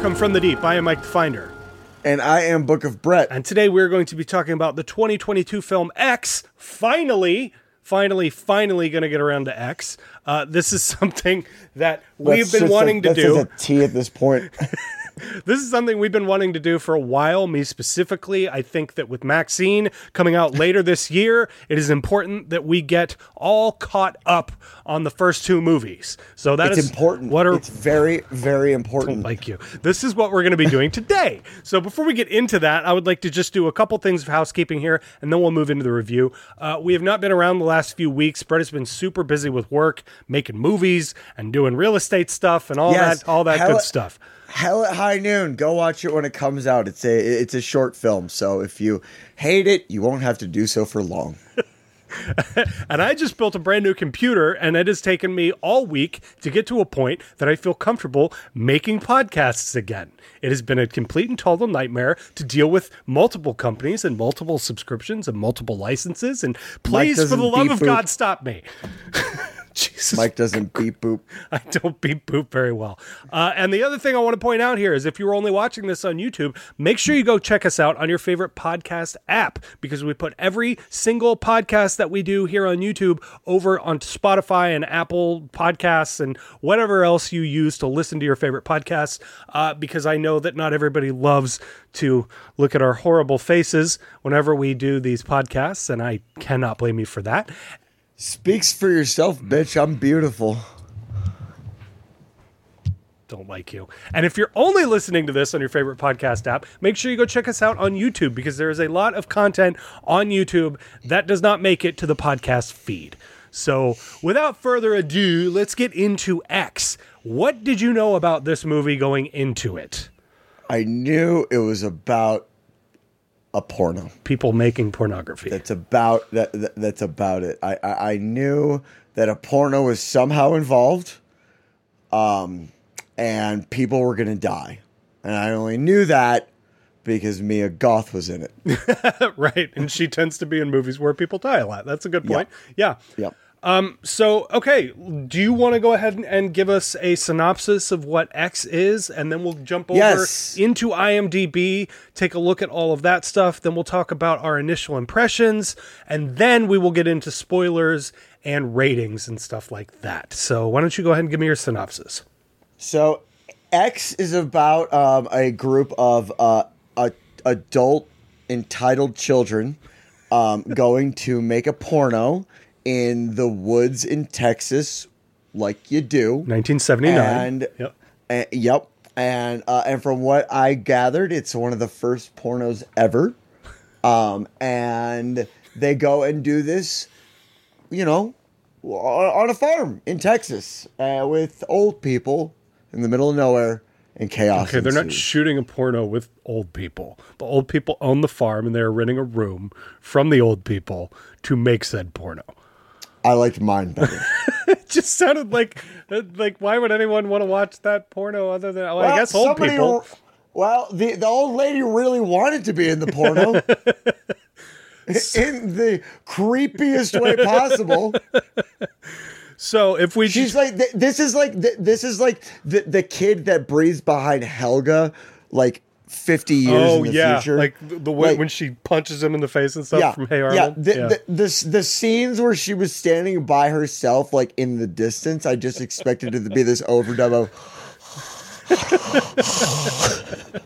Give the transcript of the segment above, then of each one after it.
welcome from the deep. I am Mike the Finder. And I am Book of Brett. And today we're going to be talking about the 2022 film X. Finally, finally, finally going to get around to X. Uh, this is something that we've been wanting a, to that's do. a T at this point. this is something we've been wanting to do for a while, me specifically. I think that with Maxine coming out later this year, it is important that we get all caught up on the first two movies. So that it's is important. What are it's very, very important. like you. This is what we're going to be doing today. so before we get into that, I would like to just do a couple things of housekeeping here, and then we'll move into the review. Uh, we have not been around the last few weeks. Brett has been super busy with work, making movies, and doing real estate stuff, and all Yes, that, all that hell- good stuff. Hell at High Noon. Go watch it when it comes out. It's a it's a short film, so if you hate it, you won't have to do so for long. And I just built a brand new computer, and it has taken me all week to get to a point that I feel comfortable making podcasts again. It has been a complete and total nightmare to deal with multiple companies and multiple subscriptions and multiple licenses. And please, for the love of. God, stop me. Jesus Mike doesn't beep boop. I don't beep boop very well. Uh, and the other thing I want to point out here is if you're only watching this on YouTube, make sure you go check us out on your favorite podcast app because we put every single podcast that we do here on YouTube over on Spotify and Apple Podcasts and whatever else you use to listen to your favorite podcasts. Uh, because I know that not everybody loves to look at our horrible faces whenever we do these podcasts, and I cannot blame you for that. Speaks for yourself, bitch. I'm beautiful. don't like you. And if you're only listening to this on your favorite podcast app, make sure you go check us out on YouTube because there is a lot of content on YouTube that does not make it to the podcast feed. So, without further ado, let's get into X. What did you know about this movie going into it? I knew it was about a porno. People making pornography. That's about that, that. That's about it. I, I I knew that a porno was somehow involved, um, and people were gonna die, and I only knew that because Mia Goth was in it. right. And she tends to be in movies where people die a lot. That's a good point. Yeah. Yep. So, okay, do you want to go ahead and- and give us a synopsis of what X is, and then we'll jump over Yes. into IMDb, take a look at all of that stuff. Then we'll talk about our initial impressions, and then we will get into spoilers and ratings and stuff like that. So, why don't you go ahead and give me your synopsis? So, X is about um, a group of uh, a, adult entitled children um, going to make a porno in the woods in Texas, like you do. 1979. And yep. uh, yep, and uh, and from what I gathered, it's one of the first pornos ever. Um, and they go and do this, you know, on a farm in Texas uh, with old people in the middle of nowhere and chaos. Okay, they're not shooting a porno with old people. The old people own the farm and they're renting a room from the old people to make said porno. I liked mine better. It just sounded like like why would anyone want to watch that porno other than well, I guess old people. well, the the old lady really wanted to be in the porno. in the creepiest way possible. So if we She's like, th- this is like, th- this is like the the kid that breathes behind Helga, like fifty years oh in the yeah, future. like the, way Like- when she punches him in the face and stuff yeah, from Hey yeah. Arnold. The, The, the the scenes where she was standing by herself, like in the distance, I just expected it to be this overdub of.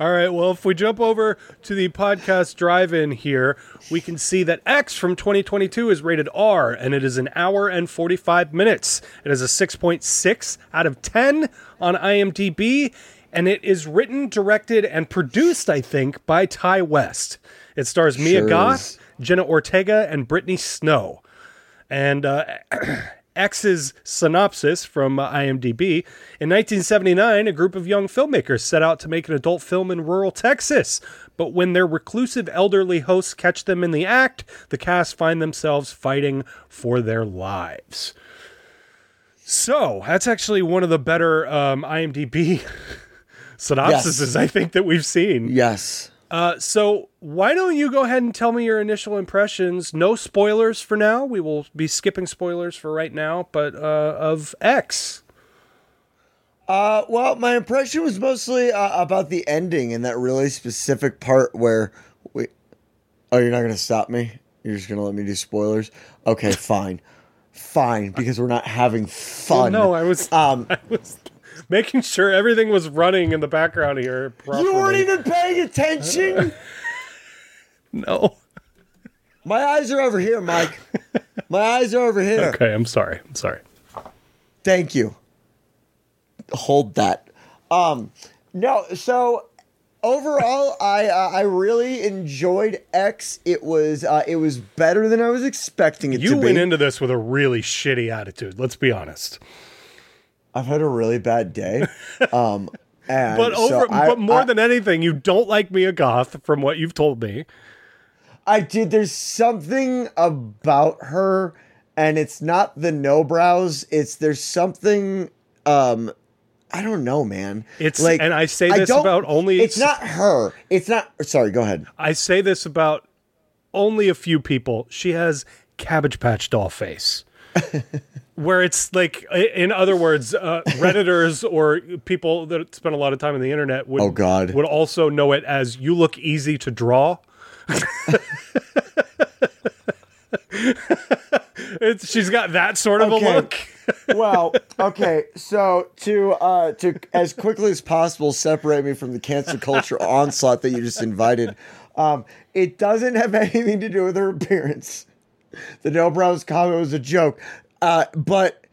All right. Well, if we jump over to the podcast drive-in here, we can see that X from 2022 is rated R, and it is an hour and 45 minutes. It is a 6.6 out of 10 on IMDb, and it is written, directed, and produced, I think, by Ti West. It stars Mia Sure Goth. Jenna Ortega, and Brittany Snow. And uh, X's synopsis from uh, IMDb In 1979, a group of young filmmakers set out to make an adult film in rural Texas. But when their reclusive elderly hosts catch them in the act, the cast find themselves fighting for their lives. So, that's actually one of the better um, IMDb synopsises I think that we've seen. Yes. Uh, so why don't you go ahead and tell me your initial impressions? No spoilers for now. We will be skipping spoilers for right now, but uh, of X. Uh, well, my impression was mostly uh, about the ending and that really specific part where we. Oh, you're not going to stop me? You're just going to let me do spoilers? Okay, fine. Fine, because we're not having fun. no, I was Um, I was making sure everything was running in the background here. Properly. you weren't even paying attention? No. My eyes are over here, Mike. My eyes are over here. Okay, I'm sorry. I'm sorry. Thank you. Hold that. Um, no, so overall, I uh, I really enjoyed X. It was uh, it was better than I was expecting it You to be. You went into this with a really shitty attitude. Let's be honest. I've had a really bad day. Um, and But so I- but more I- than anything, you don't like Mia Goth, from what you've told me. I did. There's something about her, and it's not the no brows. It's there's something. Um, I don't know, man. It's- like, and I say this don't- about only- It's not her. It's not. Sorry. Go ahead. I say this about only a few people. She has Cabbage Patch doll face. Where it's like, in other words, uh, redditors or people that spend a lot of time on the internet would Oh, God. would also know it as "you look easy to draw." it's she's got that sort of Okay. a look. well, okay. So to uh to as quickly as possible separate me from the cancel culture onslaught that you just invited. Um, it doesn't have anything to do with her appearance. The no brows comment was a joke. Uh, but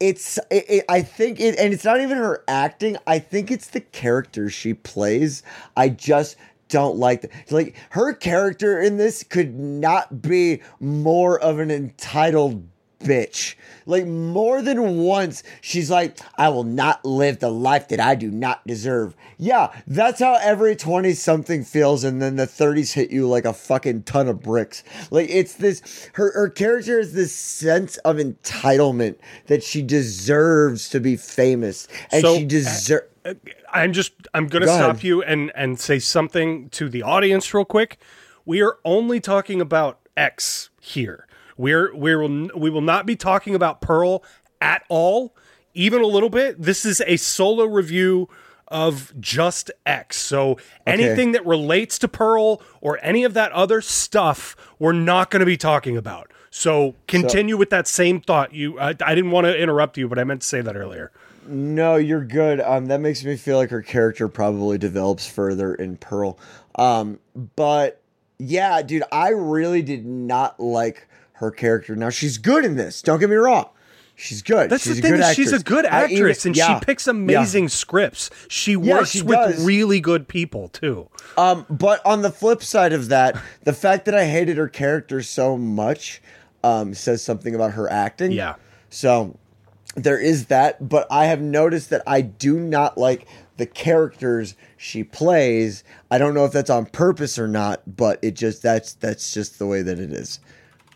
it's it, it, I think it and it's not even her acting. I think it's the character she plays. I just don't like that. Like her character in this could not be more of an entitled bitch. Like more than once, she's like, I will not live the life that I do not deserve. Yeah, that's how every 20 something feels, and then the 30s hit you like a fucking ton of bricks. Like it's this her her character has this sense of entitlement that she deserves to be famous. And So, she uh, deserves uh, I'm just I'm to Go stop ahead. you and and say something to the audience real quick. We are only talking about X here. We're we will we will not be talking about Pearl at all, even a little bit. This is a solo review of just X. So anything that relates to Pearl or any of that other stuff, we're not going to be talking about. So continue with that same thought. You, I, I didn't want to interrupt you, but I meant to say that earlier. No, you're good. Um, that makes me feel like her character probably develops further in Pearl. Um, but yeah, dude, I really did not like her character. Now she's good in this. Don't get me wrong. She's good. That's she's the thing. A good is she's a good I even- actress, and yeah, she picks yeah. amazing scripts. She Yeah, works she with does. really good people too. Um, but on the flip side of that, the fact that I hated her character so much um, says something about her acting. Yeah. So there is that, but I have noticed that I do not like the characters she plays. I don't know if that's on purpose or not, but it just that's that's just the way that it is.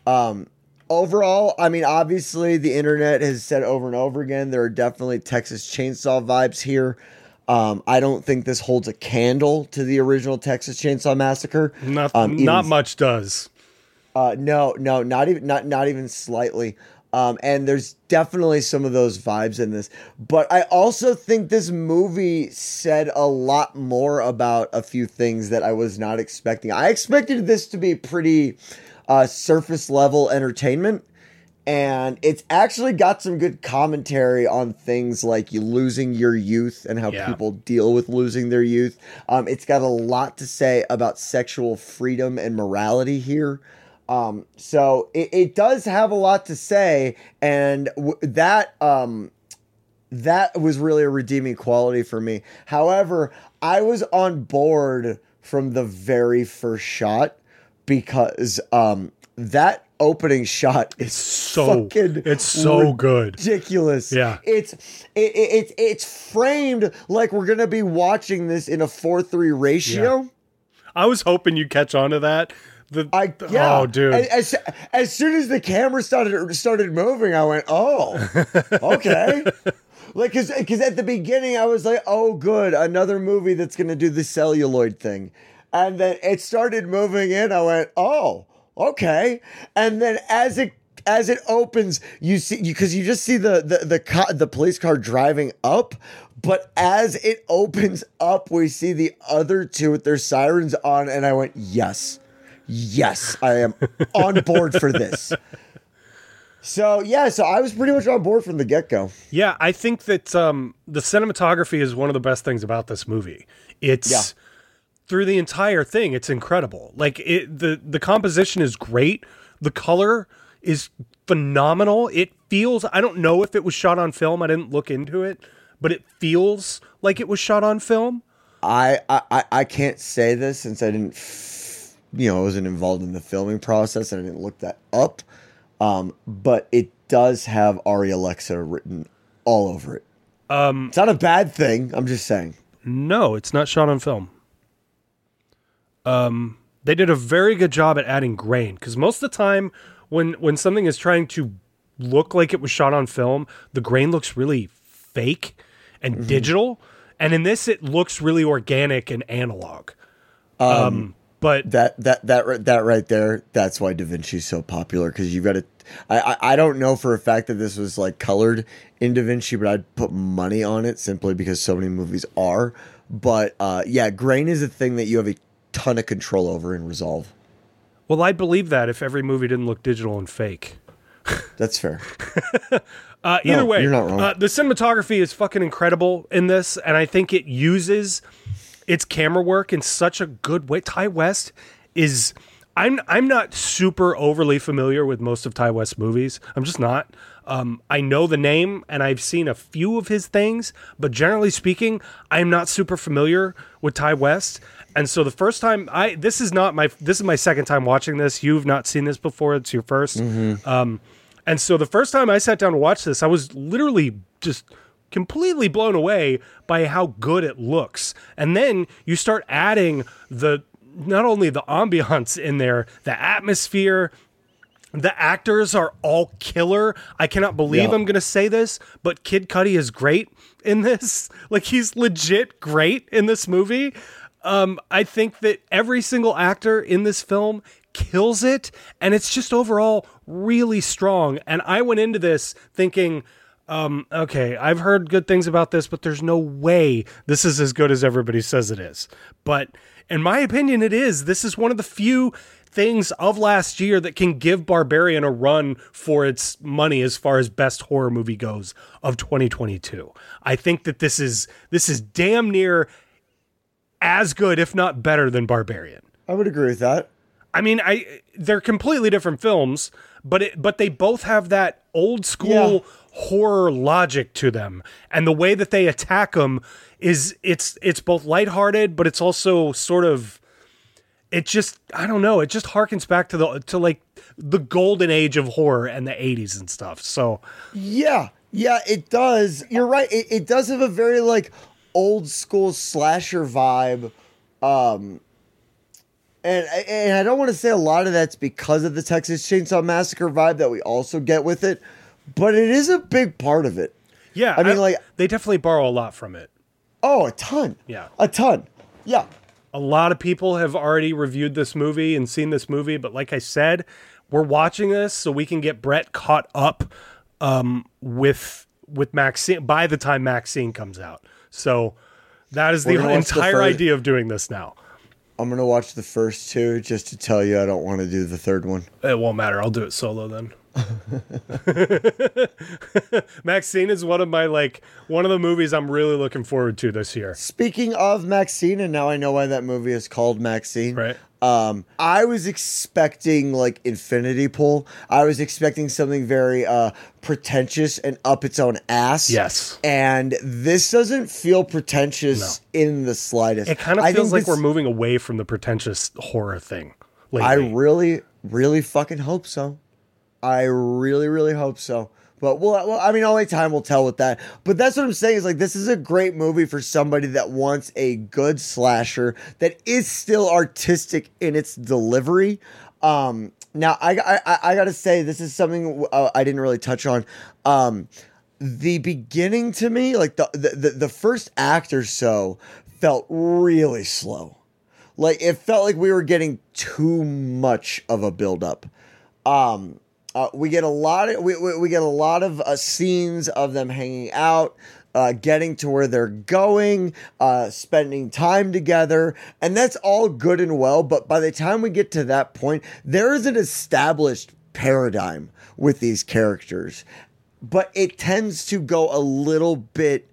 Um overall, I mean obviously the internet has said over and over again there are definitely Texas Chainsaw vibes here. Um, I don't think this holds a candle to the original Texas Chainsaw Massacre. Not Um, even- not much does. uh, no, no, not even not not even slightly. Um, and there's definitely some of those vibes in this, but I also think this movie said a lot more about a few things that I was not expecting. I expected this to be pretty uh, surface level entertainment, and it's actually got some good commentary on things like you losing your youth and how Yeah. people deal with losing their youth. Um, it's got a lot to say about sexual freedom and morality here. Um, so it, it does have a lot to say, and w- that um, that was really a redeeming quality for me. However, I was on board from the very first shot because um, that opening shot is So fucking it's so good. ridiculous. Yeah. it's it, it, it's it's framed like we're gonna be watching this in a four three ratio. I was hoping you'd catch on to that. The I yeah. oh dude, As, as soon as the camera started started moving, I went, oh, okay. like, cause, cause at the beginning I was like, oh, good, another movie that's gonna do the celluloid thing, and then it started moving in. I went, oh, okay. And then as it as it opens, you see because you, just see the the the, ca- the police car driving up, but as it opens up, we see the other two with their sirens on, and I went, "Yes, yes, I am on board for this." So yeah, so I was pretty much on board from the get go. Yeah, I think that um, the cinematography is one of the best things about this movie. It's Yeah. Through the entire thing, it's incredible. Like it, the the composition is great. The color is phenomenal. It feels. I don't know if it was shot on film. I didn't look into it, but it feels like it was shot on film. I I I- can't say this since I didn't, f- you know, I wasn't involved in the filming process and I didn't look that up. Um, but it does have ARRI Alexa written all over it. Um, it's not a bad thing. I'm just saying. No, it's not shot on film. Um, they did a very good job at adding grain because most of the time, when when something is trying to look like it was shot on film, the grain looks really fake and digital, and in this, it looks really organic and analog. Um, but That that that that right there. That's why DaVinci's so popular because you've got to. I, I I don't know for a fact that this was like colored in DaVinci, but I'd put money on it simply because so many movies are. But uh, yeah, grain is a thing that you have a ton of control over in Resolve. well, I'd believe that if every movie didn't look digital and fake. That's fair. Uh, either No, way, you're not wrong. Uh, the cinematography is fucking incredible in this, and I think it uses its camera work in such a good way. Ti West is. I'm I'm not super overly familiar with most of Ti West movies. I'm just not. Um, I know the name and I've seen a few of his things, but generally speaking, I'm not super familiar with Ti West. And so the first time I this is not my this is my second time watching this. You've not seen this before. It's your 1st Um, and so the first time I sat down to watch this, I was literally just completely blown away by how good it looks. And then you start adding the not only the ambiance in there, the atmosphere, the actors are all killer. I cannot believe Yeah. I'm going to say this, but Kid Cudi is great in this. Like he's legit great in this movie. Um, I think that every single actor in this film kills it, and it's just overall really strong. And I went into this thinking, um, okay, I've heard good things about this, but there's no way this is as good as everybody says it is. But in my opinion, it is. This is one of the few things of last year that can give Barbarian a run for its money as far as best horror movie goes of 2022. I think that this is this is damn near as good, if not better, than Barbarian. I would agree with that. I mean, I they're completely different films, but it, but they both have that old school horror logic to them, and the way that they attack them is it's it's both lighthearted, but it's also sort of it just I don't know, it just harkens back to the to like the golden age of horror and the 80s and stuff. So, Yeah, yeah, it does. You're right. It, it does have a very like old school slasher vibe. Um and and I don't want to say a lot of that's because of the Texas Chainsaw Massacre vibe that we also get with it, but it is a big part of it. yeah, I mean, like- they definitely borrow a lot from it. Oh, a ton. Yeah. A ton. Yeah. A lot of people have already reviewed this movie and seen this movie, but like I said, we're watching this so we can get Brett caught up um, with with Maxine by the time Maxine comes out. So that is the We're gonna watch the entire first- idea of doing this now. I'm gonna watch the first two just to tell you I don't want to do the third one. It won't matter. I'll do it solo then. Maxine is one of my like one of the movies I'm really looking forward to this year. Speaking of Maxine, and now I know why that movie is called Maxine. Right. Um, I was expecting like Infinity Pool. I was expecting something very uh pretentious and up its own ass. Yes. And this doesn't feel pretentious in the slightest. It kind of I feels like we're moving away from the pretentious horror thing. I really, really fucking hope so. I really, really hope so. But well, well, I mean, only time will tell with that. But that's what I'm saying is like this is a great movie for somebody that wants a good slasher that is still artistic in its delivery. Um, now, I, I, I got to say, this is something uh, I didn't really touch on. Um, the beginning to me, like the, the the the first act or so, felt really slow. Like it felt like we were getting too much of a buildup. Um, uh, we get a lot of we, we, we get a lot of uh, scenes of them hanging out uh, getting to where they're going, uh, spending time together, and that's all good and well. But by the time we get to that point, there is an established paradigm with these characters, but it tends to go a little bit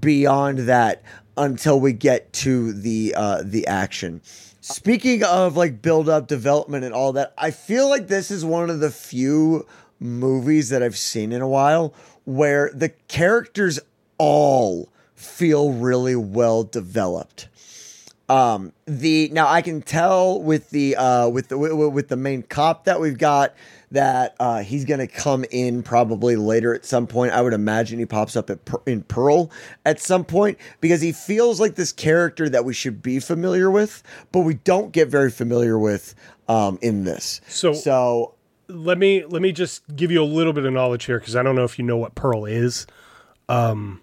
beyond that until we get to the uh, the action. Speaking of like build up, development, and all that, I feel like this is one of the few movies that I've seen in a while where the characters all feel really well developed. Um, the now I can tell with the uh, with the with the main cop that we've got that uh, he's going to come in probably later at some point. I would imagine he pops up at, in Pearl at some point because he feels like this character that we should be familiar with, but we don't get very familiar with um, in this. So, so let me let me just give you a little bit of knowledge here because I don't know if you know what Pearl is. Um,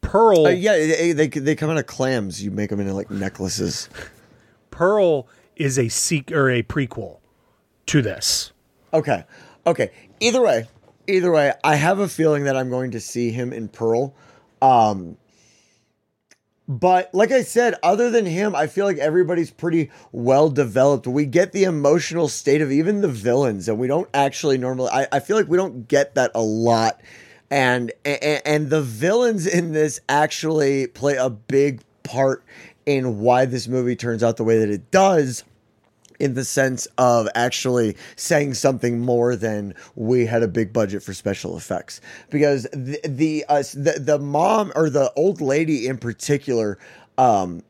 Pearl. Uh, yeah, they, they they come out of clams. You make them into like necklaces. Pearl is a seek or a prequel to this. Okay. Okay. Either way, either way, I have a feeling that I'm going to see him in Pearl. Um, but like I said, other than him, I feel like everybody's pretty well developed. We get the emotional state of even the villains, and we don't actually normally. I, I feel like we don't get that a lot and, and and the villains in this actually play a big part in why this movie turns out the way that it does in the sense of actually saying something more than we had a big budget for special effects. Because the the uh, the, the mom or the old lady in particular um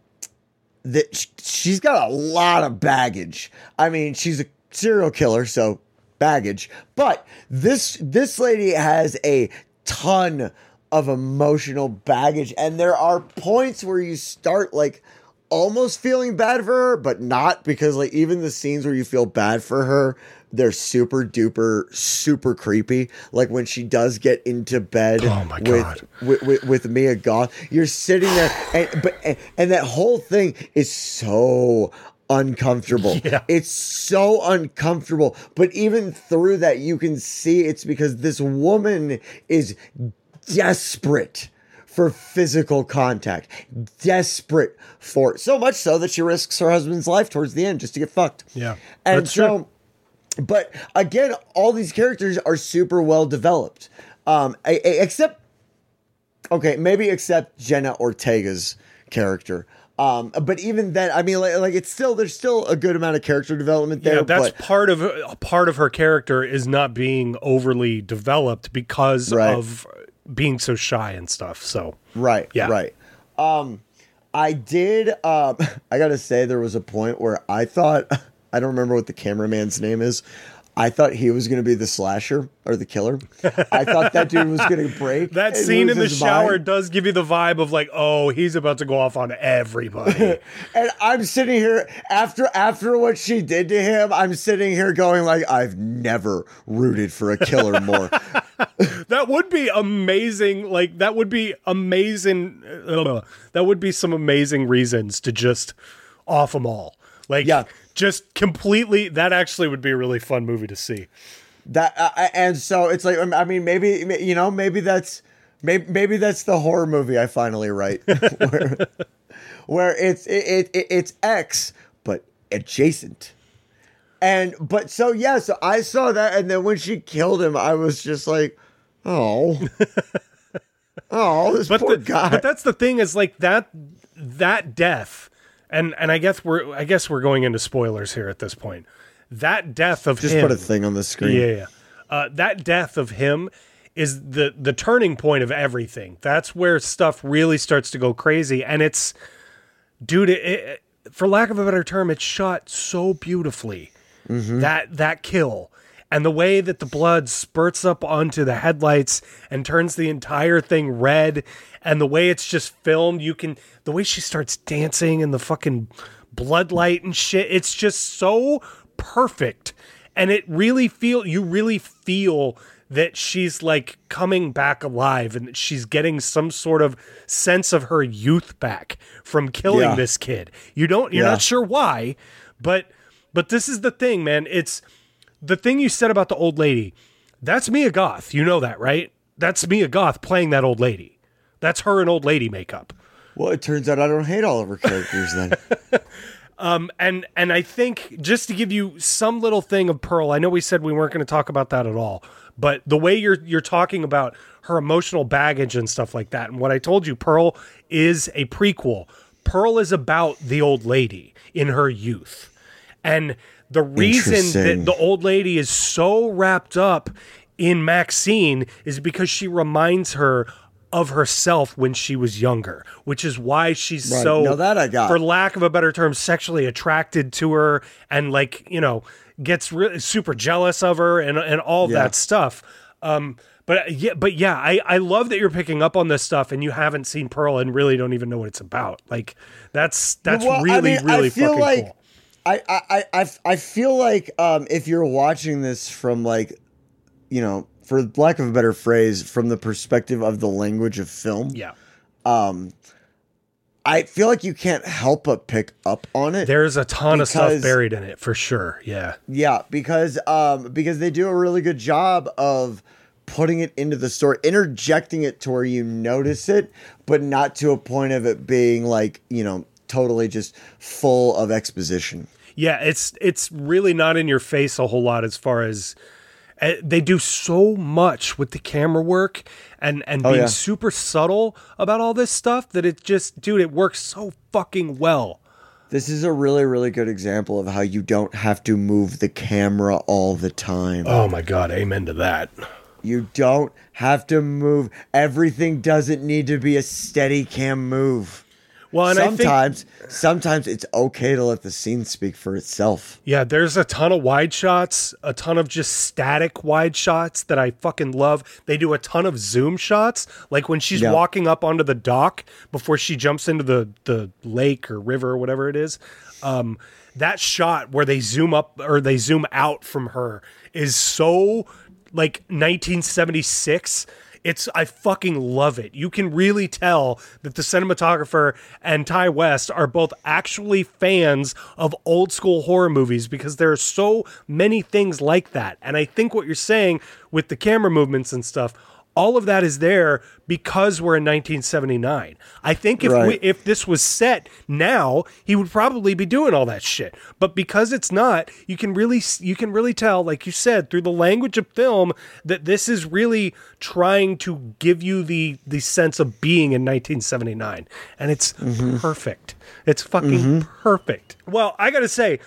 that she's got a lot of baggage. I mean she's a serial killer so baggage. But this this lady has a ton of emotional baggage. And there are points where you start like almost feeling bad for her, but not because like even the scenes where you feel bad for her, they're super duper super creepy. Like when she does get into bed oh my God. With, with, with Mia Goth, you're sitting there and but and, and that whole thing is so uncomfortable. Yeah. It's so uncomfortable. But even through that, you can see it's because this woman is desperate for physical contact, desperate for it. So much so that she risks her husband's life towards the end just to get fucked. Yeah. And so, true. but again, all these characters are super well developed. Um, except, okay, maybe except Jenna Ortega's character. Um, but even then, I mean, like, like, it's still there's still a good amount of character development there. Yeah, that's but, part of part of her character is not being overly developed because right. of being so shy and stuff. So right, yeah, right. Um, I did. Um, I gotta say, there was a point where I thought I don't remember what the cameraman's name is. I thought he was going to be the slasher or the killer. I thought that dude was going to break. that scene in the shower mind. does give you the vibe of like, oh, he's about to go off on everybody. and I'm sitting here after after what she did to him. I'm sitting here going like, I've never rooted for a killer more. that would be amazing. Like that would be amazing. Uh, that would be some amazing reasons to just off them all. Like, yeah just completely that actually would be a really fun movie to see. That uh, and so it's like i mean maybe you know maybe that's maybe, maybe that's the horror movie i finally write. Where, where it's it, it it's x but adjacent. And but so yeah so i saw that and then when she killed him i was just like oh. Oh this but poor the, guy. but that's the thing is like that that death and and I guess we're I guess we're going into spoilers here at this point. That death of just him, put a thing on the screen. Yeah, yeah. Uh, that death of him is the the turning point of everything. That's where stuff really starts to go crazy, and it's, dude. It, it, for lack of a better term, it's shot so beautifully. Mm-hmm. That that kill and the way that the blood spurts up onto the headlights and turns the entire thing red and the way it's just filmed you can the way she starts dancing and the fucking bloodlight and shit it's just so perfect and it really feel you really feel that she's like coming back alive and that she's getting some sort of sense of her youth back from killing yeah. this kid you don't you're yeah. not sure why but but this is the thing man it's the thing you said about the old lady, that's Mia Goth. You know that, right? That's Mia Goth playing that old lady. That's her in old lady makeup. Well, it turns out I don't hate all of her characters then. Um, and and I think just to give you some little thing of Pearl, I know we said we weren't going to talk about that at all, but the way you're you're talking about her emotional baggage and stuff like that, and what I told you, Pearl is a prequel. Pearl is about the old lady in her youth, and the reason that the old lady is so wrapped up in Maxine is because she reminds her of herself when she was younger, which is why she's Right. so No, that I got. for lack of a better term, sexually attracted to her and like, you know, gets really super jealous of her and and all Yeah. that stuff. Um but yeah, but yeah, I, I love that you're picking up on this stuff and you haven't seen Pearl and really don't even know what it's about. Like that's that's Well, I really mean, really I feel fucking like cool. I, I, I, I- feel like um, if you're watching this from like, you know, for lack of a better phrase, from the perspective of the language of film, Yeah. I feel like you can't help but pick up on it. There's a ton of stuff buried in it for sure. Yeah. Yeah, because um because they do a really good job of putting it into the story, interjecting it to where you notice it, but not to a point of it being like, you know, totally just full of exposition. Yeah, it's it's really not in your face a whole lot as far as uh, they do so much with the camera work and and being Oh, yeah. super subtle about all this stuff that it just dude it works so fucking well. This is a really really good example of how you don't have to move the camera all the time. Oh my god, amen to that. You don't have to move. Everything doesn't need to be a steady cam move. Well, and I think sometimes sometimes it's okay to let the scene speak for itself. Yeah, there's a ton of wide shots, a ton of just static wide shots that I fucking love. They do a ton of zoom shots, like when she's Yeah. walking up onto the dock before she jumps into the the lake or river or whatever it is. Um, that shot where they zoom up or they zoom out from her is so like 1976 it's I fucking love it. You can really tell that the cinematographer and Ti West are both actually fans of old school horror movies because there are so many things like that. And I think what you're saying with the camera movements and stuff, all of that is there because we're in 1979. I think if we if this was set now, he would probably be doing all that shit. But because it's not, you can really you can really tell like you said through the language of film that this is really trying to give you the the sense of being in 1979 and it's mm-hmm. perfect. It's fucking mm-hmm. perfect. Well, I got to say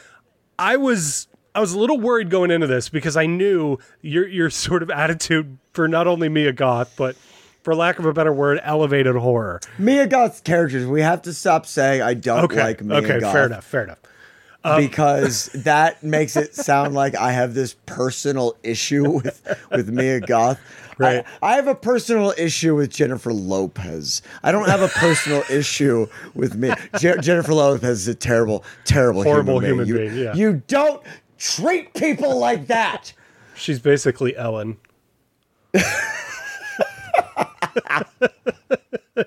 I was I was a little worried going into this because I knew your your sort of attitude for not only Mia Goth but for lack of a better word, elevated horror. Mia Goth's characters, we have to stop saying I don't Okay. like Mia okay. Goth Fair enough. Fair enough. Um, because that makes it sound like I have this personal issue with with Mia Goth. Right. I, I have a personal issue with Jennifer Lopez. I don't have a personal issue with me. Je- Jennifer Lopez is a terrible, terrible, Horrible human, human being. being, You, yeah. you don't treat people like that. She's basically Ellen.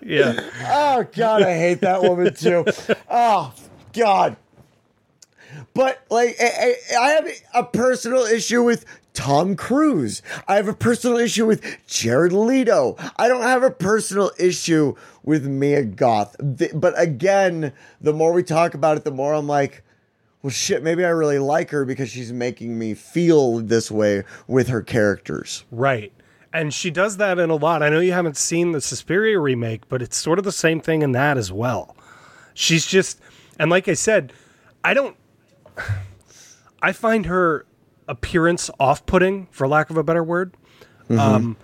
yeah. Oh God, I hate that woman too. Oh God. But like, I, I have a personal issue with Tom Cruise. I have a personal issue with Jared Leto. I don't have a personal issue with Mia Goth. Th- But again, the more we talk about it, the more I'm like, well, shit. Maybe I really like her because she's making me feel this way with her characters. Right. And she does that in a lot. I know you haven't seen the Suspiria remake, but it's sort of the same thing in that as well. She's just, and like I said, I don't, I find her appearance off putting, for lack of a better word. Um,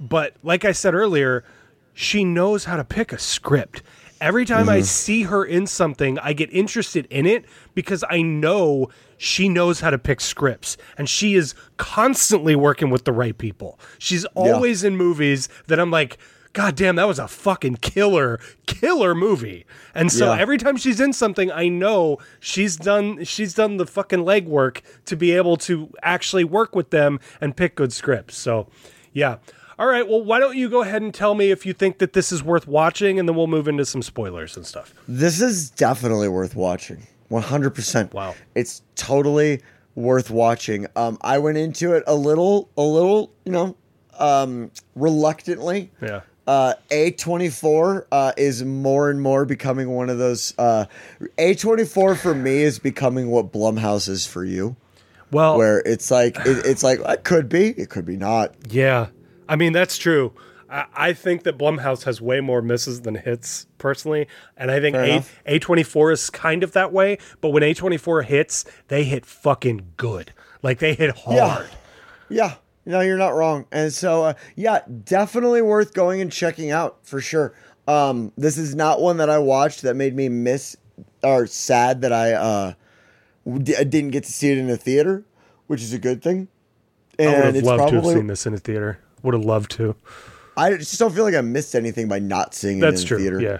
but like I said earlier, she knows how to pick a script. Every time I mm-hmm. see her in something, I get interested in it because I know she knows how to pick scripts and she is constantly working with the right people. She's always in movies that I'm like, God damn, that was a fucking killer, killer movie. And so Yeah. every time she's in something, I know she's done she's done the fucking legwork to be able to actually work with them and pick good scripts. So yeah. All right, well, why don't you go ahead and tell me if you think that this is worth watching, and then we'll move into some spoilers and stuff. This is definitely worth watching. 100%. Wow. It's totally worth watching. Um, I went into it a little, a little, you know, um, reluctantly. Yeah. Uh, A24 uh, is more and more becoming one of those. Uh, A24 for me is becoming what Blumhouse is for you, Well, where it's like it, it's like it could be, it could be not. yeah. I mean, that's true. I, I think that Blumhouse has way more misses than hits, personally. And I think Fair A, enough. A24 is kind of that way. But when A24 hits, they hit fucking good. Like, they hit hard. Yeah, yeah. no, you're not wrong. And so, uh, yeah, definitely worth going and checking out for sure. Um, this is not one that I watched that made me miss or sad that I uh, d- I didn't get to see it in a theater, which is a good thing. And I would have loved to have seen this in a theater. Would have loved to. I just don't feel like I missed anything by not seeing it That's in true. a theater. Yeah.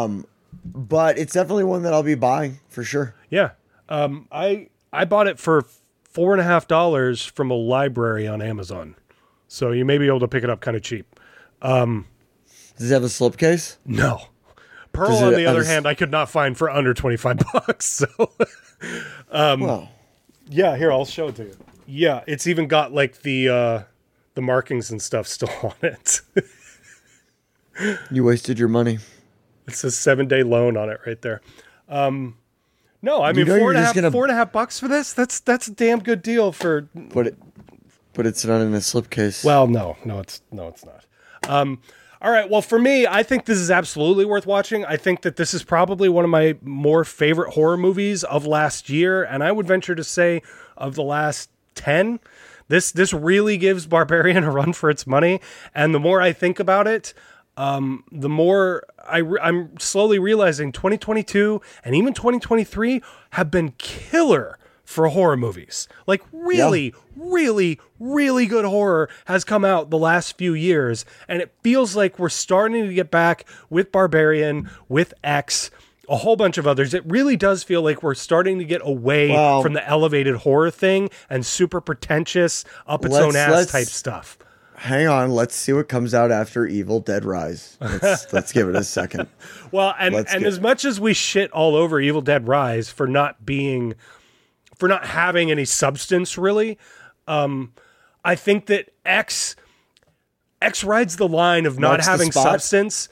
Um, but it's definitely one that I'll be buying for sure. Yeah. Um, I I bought it for four and a half dollars from a library on Amazon. So you may be able to pick it up kind of cheap. Um, Does it have a slipcase? No. Pearl, Does on the other s- hand, I could not find for under 25 bucks. So, Um, well, yeah, here, I'll show it to you. Yeah, it's even got like the uh, the markings and stuff still on it. you wasted your money. it says seven day loan on it right there. Um, no, I mean, know four you're and half, gonna- four and a half bucks for this? That's, that's a damn good deal for But it, but it's not in a slipcase. Well, no, no, it's no, it's not. Um, all right. Well, for me, I think this is absolutely worth watching. I think that this is probably one of my more favorite horror movies of last year, and I would venture to say of the last ten. This this really gives Barbarian a run for its money, and the more I think about it, um, the more I re- I'm slowly realizing 2022 and even 2023 have been killer for horror movies. Like really, really, really good horror has come out the last few years, and it feels like we're starting to get back with Barbarian, with X. A whole bunch of others. It really does feel like we're starting to get away Well- from the elevated horror thing and super pretentious, up its own ass type stuff. Hang on, let's see what comes out after Evil Dead Rise. Let's, let's give it a second. Well, and Let's and as much as we shit all over Evil Dead Rise for not being for not having any substance really, um I think that X X rides the line of not Marks having substance,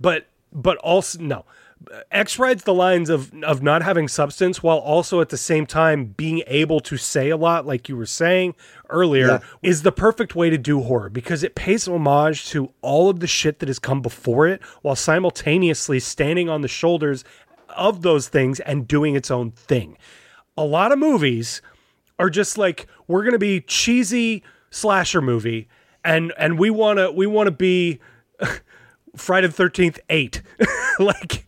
but but also no. X rides the lines of of not having substance while also at the same time being able to say a lot, like you were saying earlier, Yeah. is the perfect way to do horror because it pays homage to all of the shit that has come before it while simultaneously standing on the shoulders of those things and doing its own thing. A lot of movies are just like we're gonna be cheesy slasher movie and and we wanna we wanna be Friday the Thirteenth Eight, like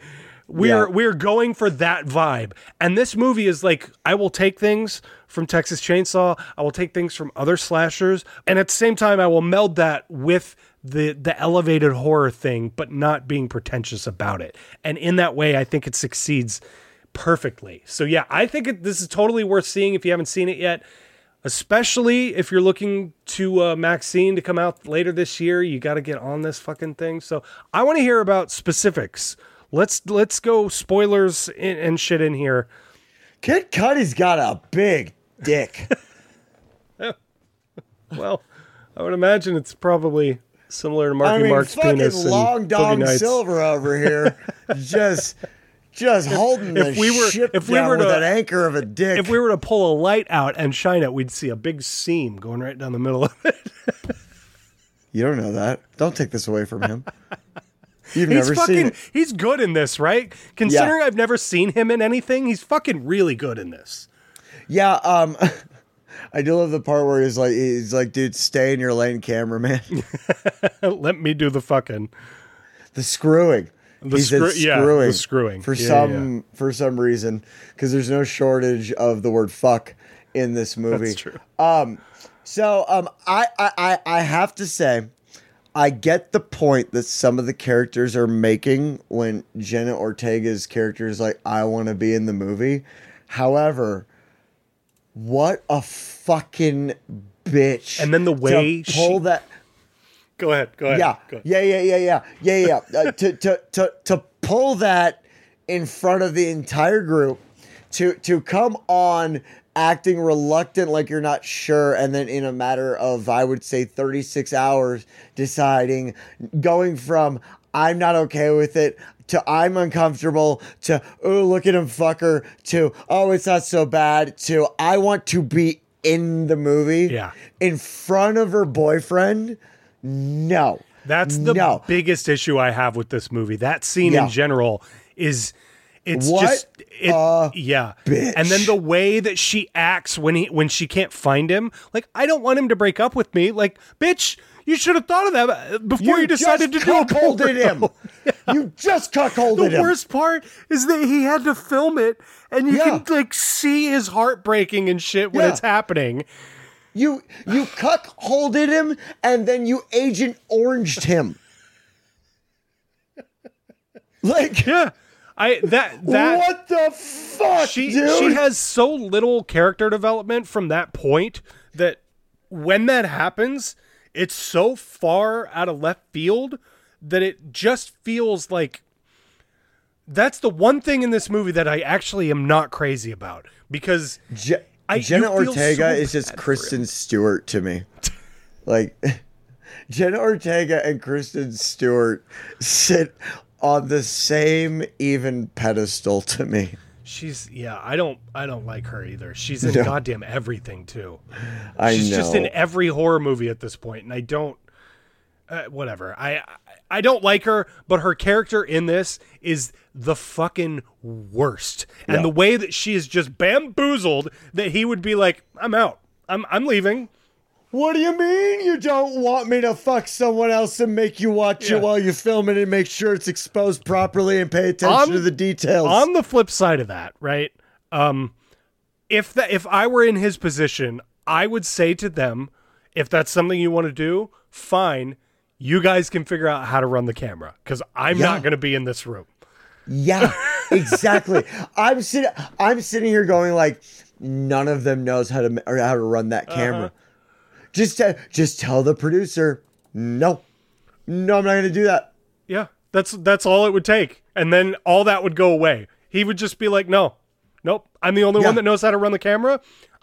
we're Yeah. we're going for that vibe. And this movie is like I will take things from Texas Chainsaw, I will take things from other slashers, and at the same time I will meld that with the the elevated horror thing, but not being pretentious about it. And in that way, I think it succeeds perfectly. So yeah, I think it, this is totally worth seeing if you haven't seen it yet especially if you're looking to uh, Maxine to come out later this year. You got to get on this fucking thing. So I want to hear about specifics. Let's let's go spoilers in, and shit in here. Kid Cudi's got a big dick. Well, I would imagine it's probably similar to Marky I mean, Mark's fucking penis. long dong silver over here, just just holding the if we were- ship if we down were with to- an anchor of a dick. If we were to pull a light out and shine it, we'd see a big seam going right down the middle of it. you don't know that. Don't take this away from him. You've He's never seen it. he's good in this, right? Considering I've never seen him in anything, he's fucking really good in this. Yeah, um I do love the part where he's like he's like, dude, stay in your lane, cameraman. Let me do the fucking. the screwing. The he said screw- yeah, the screwing. screwing. For Yeah, some for some reason. Because there's no shortage of the word fuck in this movie. That's true. So um, I, I, I- I have to say, I get the point that some of the characters are making when Jenna Ortega's character is like, I want to be in the movie. However, what a fucking bitch. And then the to way pull she- that. Go ahead. Go ahead. Yeah, Go ahead. yeah, yeah, yeah, yeah, yeah, yeah. uh, to, to, to, to pull that in front of the entire group, to, to come on acting reluctant like you're not sure and then in a matter of i would say 36 hours deciding going from i'm not okay with it to i'm uncomfortable to oh look at him fucker to oh it's not so bad to i want to be in the movie Yeah. in front of her boyfriend no That's the no biggest issue I have with this movie. That scene Yeah. in general is it's What just it, yeah. bitch. And then the way that she acts when he when she can't find him, like I don't want him to break up with me. Like, bitch, you should have thought of that uh, before you, decided to do a cuckolded him. porno. You just cuckolded him. The worst part is that he had to film it, and you Yeah. can like see his heart breaking and shit when Yeah. it's happening. You you cuckolded him and then you agent oranged him. like Yeah, I that that what the fuck, she dude? she has so little character development from that point that when that happens, it's so far out of left field that it just feels like that's the one thing in this movie that I actually am not crazy about because Je- I- Jenna Ortega so is just Kristen Stewart to me. like Jenna Ortega and Kristen Stewart sit on the same even pedestal to me. she's yeah, I don't I don't like her either. She's in No. goddamn everything too. I She's know. just in every horror movie at this point, and I don't. Uh, whatever. I I don't like her, but her character in this is the fucking worst. And Yeah. the way that she is just bamboozled that he would be like, "I'm out. I'm I'm leaving." What do you mean you don't want me to fuck someone else and make you watch Yeah. it while you film it and make sure it's exposed properly and pay attention On- to the details? On the flip side of that, right? Um, if that if I were in his position, I would say to them, if that's something you want to do, fine. You guys can figure out how to run the camera because I'm Yeah. not going to be in this room. yeah, exactly. I'm sitting. I'm sitting here going like, none of them knows how to or how to run that camera. Uh-huh. Just te- just tell the producer, no, no, I'm not going to do that. Yeah, that's that's all it would take, and then all that would go away. He would just be like, "No, nope, I'm the only Yeah. one that knows how to run the camera.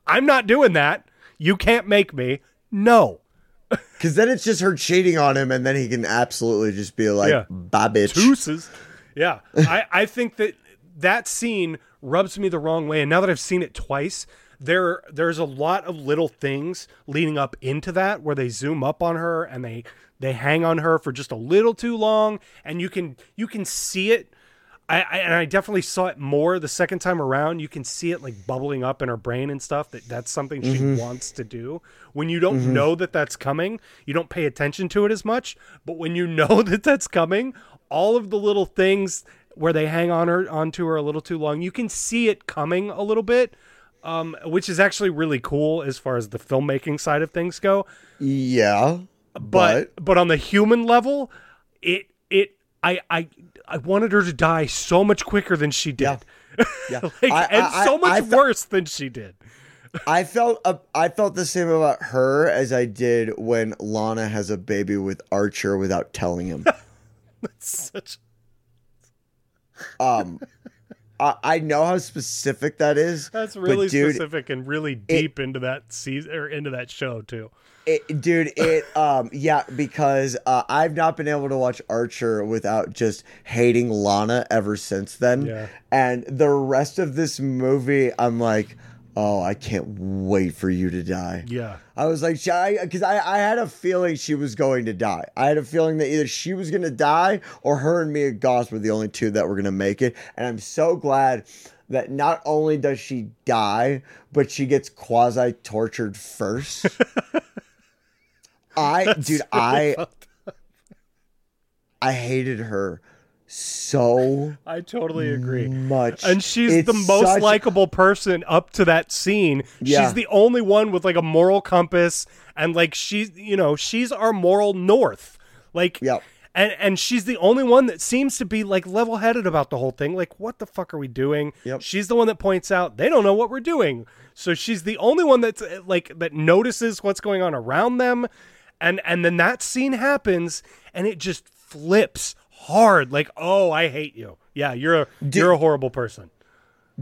I'm not doing that. You can't make me. No, Because then it's just her cheating on him, and then he can absolutely just be like, Yeah. "Bye, bitch." deuces." Yeah, I I think that that scene rubs me the wrong way, and now that I've seen it twice. There, there's a lot of little things leading up into that where they zoom up on her and they they hang on her for just a little too long, and you can you can see it I, I and I definitely saw it more the second time around. You can see it like bubbling up in her brain and stuff. That that's something she mm-hmm. wants to do. When you don't mm-hmm. know that that's coming, you don't pay attention to it as much. But when you know that that's coming, all of the little things where they hang on her onto her a little too long, you can see it coming a little bit. Um, which is actually really cool as far as the filmmaking side of things go Yeah, but but on the human level, it it I I I wanted her to die so much quicker than she did, yeah, like, I- and I- so much I worse than she did. I felt uh, I felt the same about her as I did when Lana has a baby with Archer without telling him. That's such Um, I, I know how specific that is. that's really dude, specific and really deep into that season or into that show too. It, dude, it um yeah because uh, I've not been able to watch Archer without just hating Lana ever since then. Yeah. And the rest of this movie, I'm like, oh, I can't wait for you to die. Yeah, I was like, because I, I had a feeling she was going to die. I had a feeling that either she was going to die or her and Mia Goth were the only two that were going to make it. And I'm so glad that not only does she die, but she gets quasi tortured first. I, dude, I, I hated her so I totally agree. much. And she's It's the most such- likable person up to that scene. Yeah. She's the only one with like a moral compass and like she's you know, she's our moral north. Like Yep. and and she's the only one that seems to be like level-headed about the whole thing. Like what the fuck are we doing? Yep. She's the one that points out they don't know what we're doing. So she's the only one that's uh, like that notices what's going on around them. And and then that scene happens and it just flips hard like, "Oh, I hate you." Yeah, you're a you're a horrible person.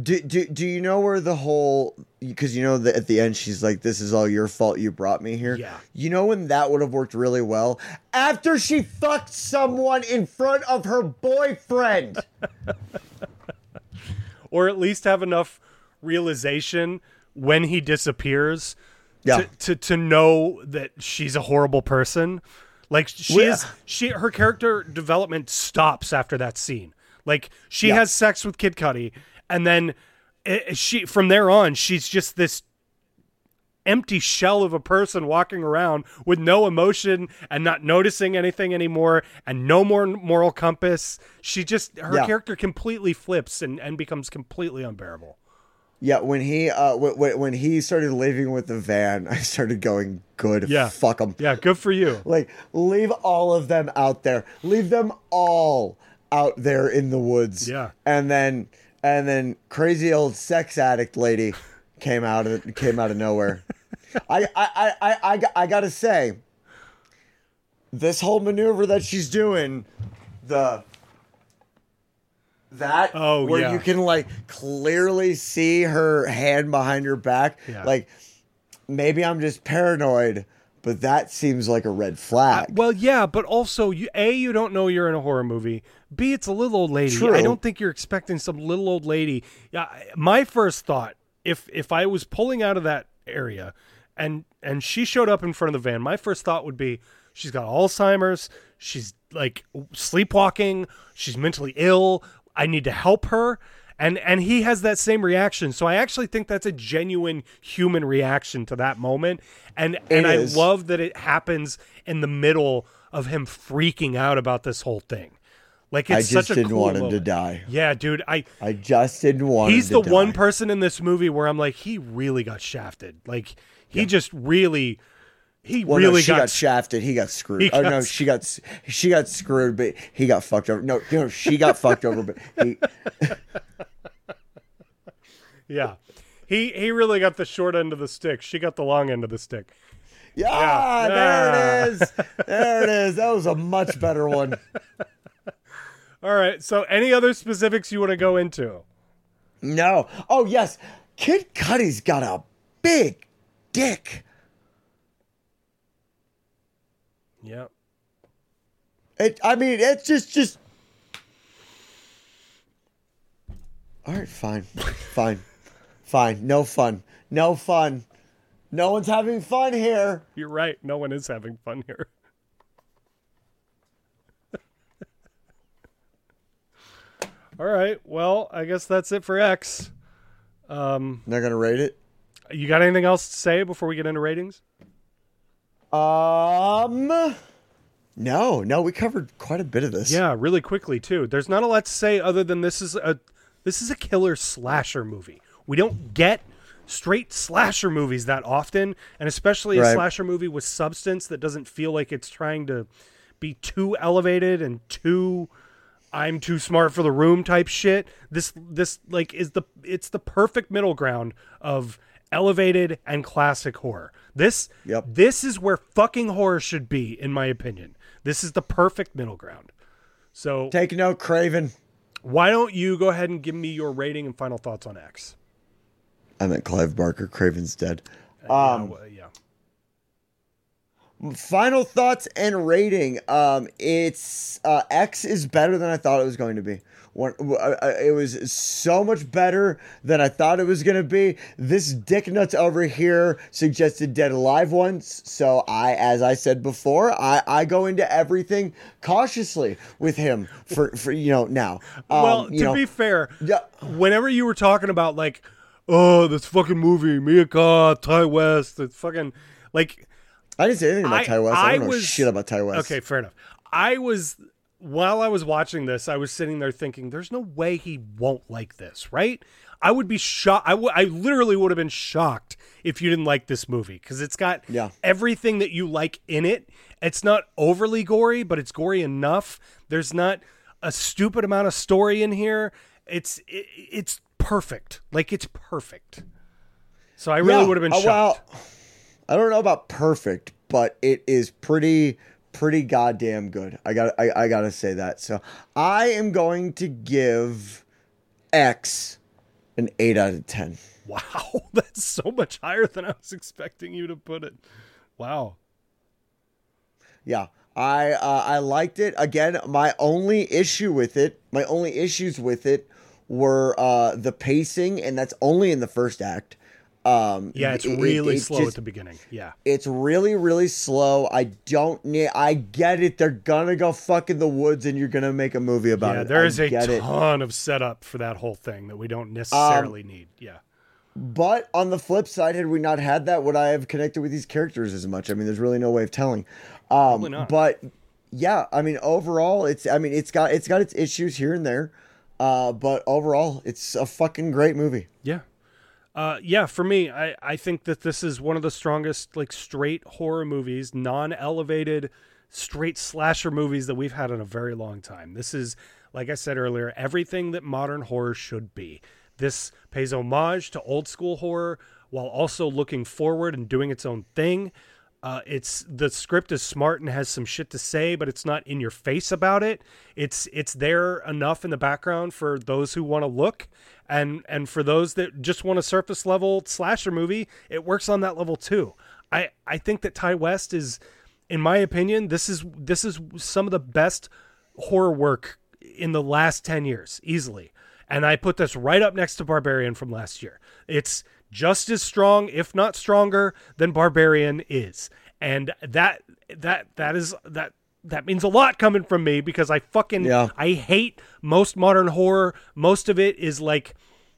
Do, do, do you know where the whole because you know that at the end she's like this is all your fault you brought me here Yeah. you know when that would have worked really well after she fucked someone in front of her boyfriend or at least have enough realization when he disappears Yeah. to, to to know that she's a horrible person like she Well- is she her character development stops after that scene like she Yeah. has sex with Kid Cudi and then it, she from there on she's just this empty shell of a person walking around with no emotion and not noticing anything anymore and no more moral compass she just her Yeah. character completely flips and, and becomes completely unbearable yeah when he uh when, when he started living with the van i started going good Yeah. fuck him yeah good for you. Like leave all of them out there. Leave them all out there in the woods. Yeah. and then and then crazy old sex addict lady came out of came out of nowhere. I, I i i i, I gotta say this whole maneuver that she's doing the that Oh, where yeah. you can like clearly see her hand behind her back. Yeah. like maybe i'm just paranoid but that seems like a red flag. Uh, well yeah but also you a you don't know you're in a horror movie. B it's a little old lady. True. i don't think you're expecting some little old lady. Yeah my first thought if if i was pulling out of that area and and she showed up in front of the van my first thought would be she's got alzheimer's. She's like sleepwalking. She's mentally ill i need to help her. And and he has that same reaction. So i actually think that's a genuine human reaction to that moment. And and i love that it happens in the middle of him freaking out about this whole thing. Like i it's just such a didn't cool want him to die. Yeah dude i i just didn't want he's the one person in this movie where I'm like, he really got shafted. Like he just really, he well, no, really she got, got, shafted. He got screwed. He oh got no, s- she got she got screwed, but he got fucked over. No, no, she got fucked over, but he. yeah. He he really got the short end of the stick. She got the long end of the stick. Yeah, Yeah. there it ah. is. There it is. That was a much better one. All right. So any other specifics you want to go into? No. Oh yes, Kid Cudi's got a big dick. Yeah. It. I mean, it's just just. All right, fine, fine, fine. No fun. No fun. No one's having fun here. You're right. No one is having fun here. All right. Well, I guess that's it for X. Um, They're gonna rate it. you got anything else to say before we get into ratings? Um, no, no, we covered quite a bit of this. Yeah, really quickly too. There's not a lot to say other than this is a this is a killer slasher movie. We don't get straight slasher movies that often, and especially a Right. slasher movie with substance that doesn't feel like it's trying to be too elevated and too I'm too smart for the room type shit. This this like is the it's the perfect middle ground of elevated and classic horror. This Yep. this is where fucking horror should be in my opinion. This is the perfect middle ground. So Take note, Craven. why don't you go ahead and give me your rating and final thoughts on X? I meant Clive Barker. Craven's dead. Uh, Um, well, yeah. Final thoughts and rating. Um, it's uh, X is better than I thought it was going to be. Uh, uh, it was so much better than I thought it was going to be. This dick nuts over here suggested Dead Alive once, so I, as I said before, I, I go into everything cautiously with him for, for you know now. Um, well, to know, be fair, yeah. whenever you were talking about like, oh, this fucking movie, Mia Goth, Ti West, it's fucking like I didn't say anything about I- Ti West. I, I don't know was- shit about Ti West. Okay, fair enough. I was while I was watching this, I was sitting there thinking, "There's no way he won't like this, right?" I would be shocked. I would. I literally would have been shocked if you didn't like this movie because it's got Yeah. everything that you like in it. It's not overly gory, but it's gory enough. There's not a stupid amount of story in here. It's it, it's perfect. Like it's perfect. So I really Yeah, would have been uh, shocked. Well, I don't know about perfect, but it is pretty pretty goddamn good. I got I, I got to say that. So I am going to give X An eight out of ten. Wow, that's so much higher than I was expecting you to put it. Wow. Yeah, I uh, I liked it. Again, my only issue with it, my only issues with it were uh, the pacing, and that's only in the first act. Um, Yeah, it's it- it- really it's slow just- at the beginning. Yeah. It's really, really slow. I don't need. I get it. They're gonna go fuck in the woods, and you're gonna make a movie about Yeah, it. there I is a get it. ton of setup for that whole thing that we don't necessarily need. Yeah. But on the flip side, had we not had that, would I have connected with these characters as much? I mean, there's really no way of telling. Um, Probably not. But yeah, I mean, overall, it's. I mean, it's got it's got its issues here and there, uh, but overall, it's a fucking great movie. Yeah. Uh, yeah, for me, I, I think that this is one of the strongest, like, straight horror movies, non elevated, straight slasher movies that we've had in a very long time. This is, like I said earlier, everything that modern horror should be. This pays homage to old school horror while also looking forward and doing its own thing. Uh, it's the script is smart and has some shit to say, but it's not in your face about it. It's it's there enough in the background for those who want to look, and and for those that just want a surface level slasher movie, it works on that level too. I I think that Ti West is, in my opinion, this is this is some of the best horror work in the last 10 years easily and i put this right up next to barbarian from last year it's just as strong if not stronger than barbarian is and that that that is that that means a lot coming from me because i fucking Yeah. i hate most modern horror most of it is like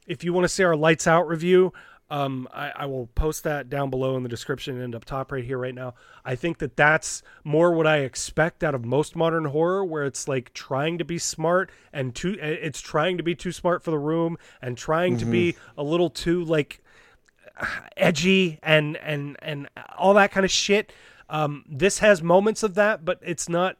if you want to see our lights out review um, I, I will post that down below in the description and up top right here right now. I think that that's more what I expect out of most modern horror, where it's like trying to be smart and too, it's trying to be too smart for the room and trying to be a little too like edgy and and and all that kind of shit. Um, this has moments of that, but it's not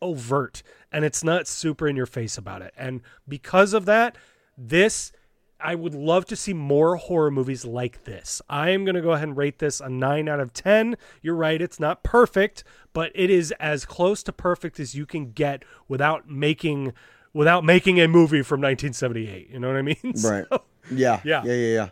overt and it's not super in your face about it. And because of that, this I would love to see more horror movies like this. I am going to go ahead and rate this a 9 out of 10. You're right, it's not perfect, but it is as close to perfect as you can get without making without making a movie from 1978. You know what I mean? Right. So, Yeah. Yeah. Yeah. Yeah. Yeah.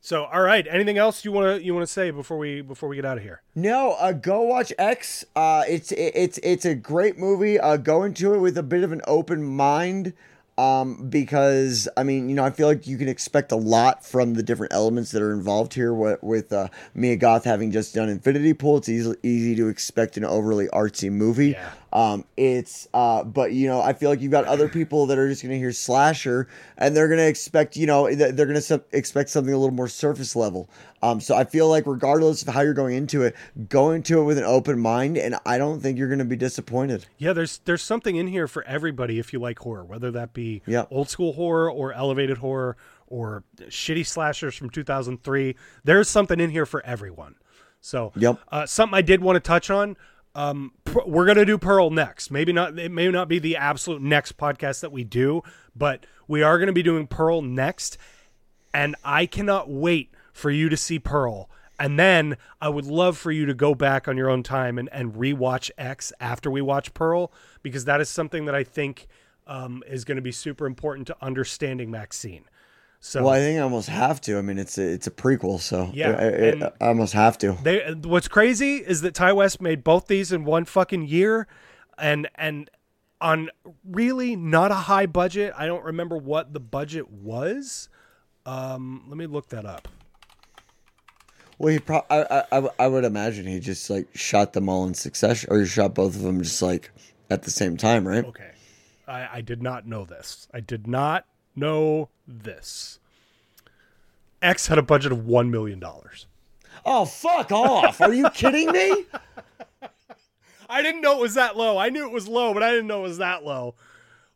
So all right, anything else you want to you want to say before we before we get out of here? No, uh, go watch X. Uh, it's it, it's it's a great movie. Uh, go into it with a bit of an open mind. Um, because I mean, you know, I feel like you can expect a lot from the different elements that are involved here. With, with uh, Mia Goth having just done Infinity Pool, it's easy easy to expect an overly artsy movie. Yeah. Um, it's uh, but you know, I feel like you've got other people that are just gonna hear slasher and they're gonna expect, you know, they're gonna su- expect something a little more surface level. Um, so I feel like regardless of how you're going into it, go into it with an open mind, and I don't think you're gonna be disappointed. Yeah, there's there's something in here for everybody if you like horror, whether that be Yeah. old school horror or elevated horror or shitty slashers from 2003. There's something in here for everyone. So, Yep. uh, something I did want to touch on. Um, we're gonna do Pearl next. Maybe not. It may not be the absolute next podcast that we do, but we are gonna be doing Pearl next and I cannot wait for you to see Pearl. And then I would love for you to go back on your own time and, and rewatch X after we watch Pearl, because that is something that I think um, is going to be super important to understanding Maxine. So Well, I think I almost have to. I mean, it's a, it's a prequel, so Yeah, I, I- I almost have to. they what's crazy is that Ti West made both these in one fucking year, and and on really not a high budget. I don't remember what the budget was. Um, let me look that up. Well, he pro- I would imagine he just like shot them all in succession, or he shot both of them just like at the same time, right? Okay. I, I did not know this. I did not know this. X had a budget of $1 million. Oh, fuck off! Are you kidding me? I didn't know it was that low. I knew it was low, but I didn't know it was that low.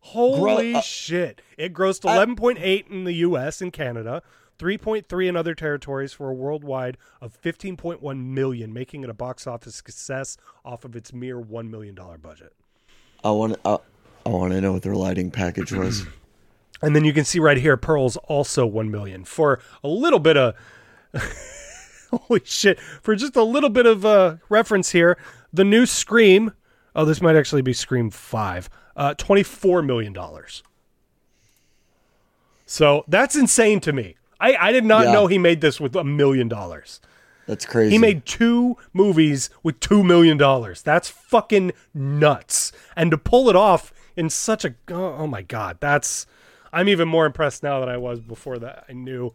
Holy Gro- uh, shit. It grossed 11.8 in the US and Canada, 3.3 in other territories for a worldwide of 15.1 million, making it a box office success off of its mere 1 million dollar budget. I want I, I want to know what their lighting package was. And then you can see right here, Pearl's also one million for a little bit of holy shit for just a little bit of uh, reference here. The new Scream, oh, this might actually be Scream Five, uh, twenty four million dollars. So that's insane to me. I, I did not Yeah. know he made this with a million dollars. That's crazy. He made two movies with two million dollars. That's fucking nuts. And to pull it off in such a oh, oh my god, that's I'm even more impressed now than I was before that. I knew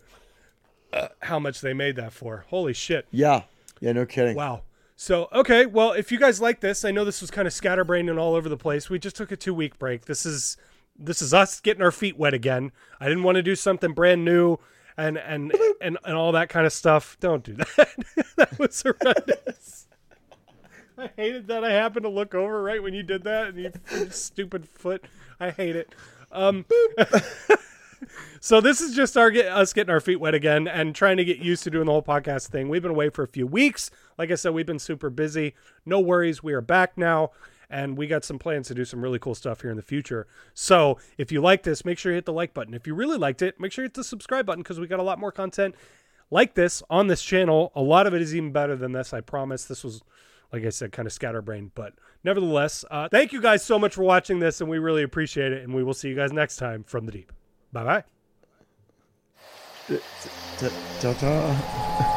uh, how much they made that for. Holy shit. Yeah. Yeah, no kidding. Wow. So, okay, well, if you guys like this, I know this was kind of scatterbrained and all over the place. We just took a 2-week break. This is this is us getting our feet wet again. I didn't want to do something brand new and and and, and all that kind of stuff. Don't do that. that was horrendous. I hated that I happened to look over right when you did that and you stupid foot. I hate it. Um So this is just our get, us getting our feet wet again and trying to get used to doing the whole podcast thing. We've been away for a few weeks. Like I said, we've been super busy. No worries, we are back now, and we got some plans to do some really cool stuff here in the future. So if you like this, make sure you hit the like button. If you really liked it, make sure you hit the subscribe button because we got a lot more content like this on this channel. A lot of it is even better than this. I promise. This was, like I said, kind of scatterbrained, but nevertheless, uh, thank you guys so much for watching this, and we really appreciate it. And we will see you guys next time from the deep. Bye bye. Ta- Ta-ta.